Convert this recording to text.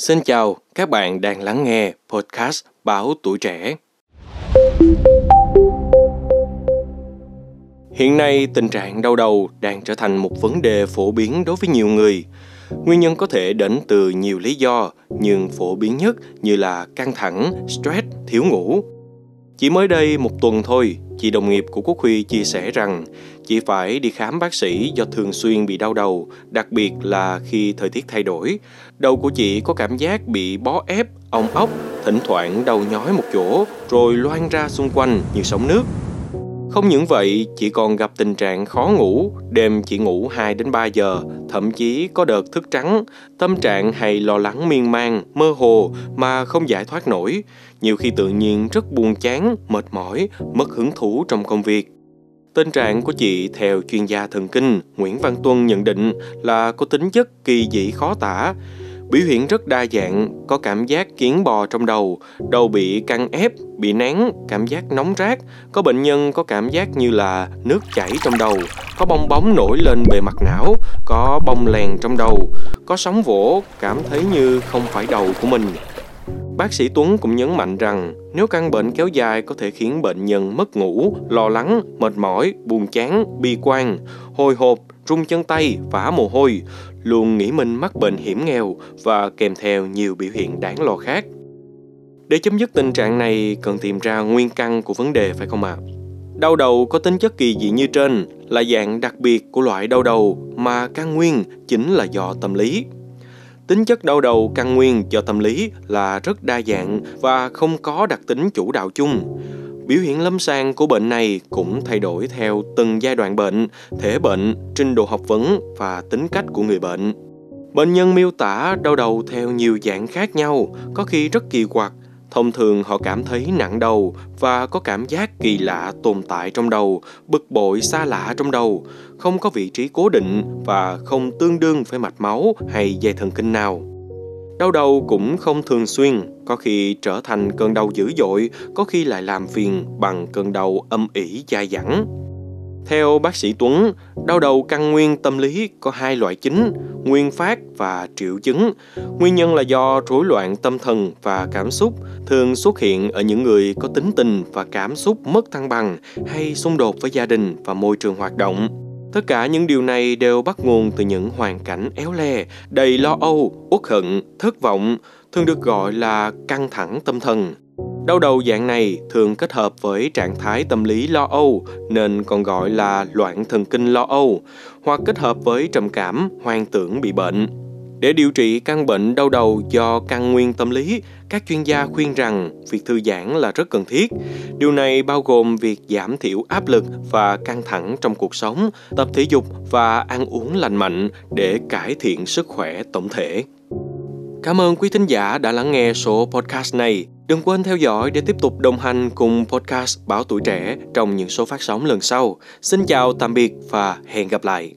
Xin chào, các bạn đang lắng nghe podcast Báo Tuổi Trẻ. Hiện nay, tình trạng đau đầu đang trở thành một vấn đề phổ biến đối với nhiều người. Nguyên nhân có thể đến từ nhiều lý do, nhưng phổ biến nhất như là căng thẳng, stress, thiếu ngủ. Chỉ mới đây một tuần thôi, chị đồng nghiệp của Quốc Huy chia sẻ rằng chị phải đi khám bác sĩ do thường xuyên bị đau đầu, đặc biệt là khi thời tiết thay đổi. Đầu của chị có cảm giác bị bó ép, ong ốc, thỉnh thoảng đau nhói một chỗ rồi loang ra xung quanh như sóng nước. Không những vậy, chị còn gặp tình trạng khó ngủ, đêm chỉ ngủ 2 đến 3 giờ, thậm chí có đợt thức trắng, tâm trạng hay lo lắng miên man, mơ hồ mà không giải thoát nổi. Nhiều khi tự nhiên rất buồn chán, mệt mỏi, mất hứng thú trong công việc. Tình trạng của chị theo chuyên gia thần kinh Nguyễn Văn Tuân nhận định là có tính chất kỳ dị khó tả, Biểu hiện rất đa dạng, có cảm giác kiến bò trong đầu, đầu bị căng ép, bị nén, cảm giác nóng rát, có bệnh nhân có cảm giác như là nước chảy trong đầu, có bong bóng nổi lên bề mặt não, có bong lèn trong đầu, có sóng vỗ, cảm thấy như không phải đầu của mình. Bác sĩ Tuấn cũng nhấn mạnh rằng nếu căn bệnh kéo dài có thể khiến bệnh nhân mất ngủ, lo lắng, mệt mỏi, buồn chán, bi quan, hồi hộp, rung chân tay, vã mồ hôi, luôn nghĩ mình mắc bệnh hiểm nghèo và kèm theo nhiều biểu hiện đáng lo khác. Để chấm dứt tình trạng này, cần tìm ra nguyên căn của vấn đề, phải không ạ? À? Đau đầu có tính chất kỳ dị như trên, là dạng đặc biệt của loại đau đầu mà căn nguyên chính là do tâm lý. Tính chất đau đầu căn nguyên do tâm lý là rất đa dạng và không có đặc tính chủ đạo chung. Biểu hiện lâm sàng của bệnh này cũng thay đổi theo từng giai đoạn bệnh, thể bệnh, trình độ học vấn và tính cách của người bệnh. Bệnh nhân miêu tả đau đầu theo nhiều dạng khác nhau, có khi rất kỳ quặc. Thông thường họ cảm thấy nặng đầu và có cảm giác kỳ lạ tồn tại trong đầu, bực bội xa lạ trong đầu, không có vị trí cố định và không tương đương với mạch máu hay dây thần kinh nào. Đau đầu cũng không thường xuyên, có khi trở thành cơn đau dữ dội, có khi lại làm phiền bằng cơn đau âm ỉ dai dẳng. Theo bác sĩ Tuấn, đau đầu căn nguyên tâm lý có hai loại chính, nguyên phát và triệu chứng. Nguyên nhân là do rối loạn tâm thần và cảm xúc, thường xuất hiện ở những người có tính tình và cảm xúc mất thăng bằng hay xung đột với gia đình và môi trường hoạt động. Tất cả những điều này đều bắt nguồn từ những hoàn cảnh éo le, đầy lo âu, uất hận, thất vọng, thường được gọi là căng thẳng tâm thần. Đau đầu dạng này thường kết hợp với trạng thái tâm lý lo âu nên còn gọi là loạn thần kinh lo âu, hoặc kết hợp với trầm cảm, hoang tưởng bị bệnh. Để điều trị căn bệnh đau đầu do căn nguyên tâm lý, các chuyên gia khuyên rằng việc thư giãn là rất cần thiết. Điều này bao gồm việc giảm thiểu áp lực và căng thẳng trong cuộc sống, tập thể dục và ăn uống lành mạnh để cải thiện sức khỏe tổng thể. Cảm ơn quý thính giả đã lắng nghe số podcast này. Đừng quên theo dõi để tiếp tục đồng hành cùng podcast Báo Tuổi Trẻ trong những số phát sóng lần sau. Xin chào, tạm biệt và hẹn gặp lại.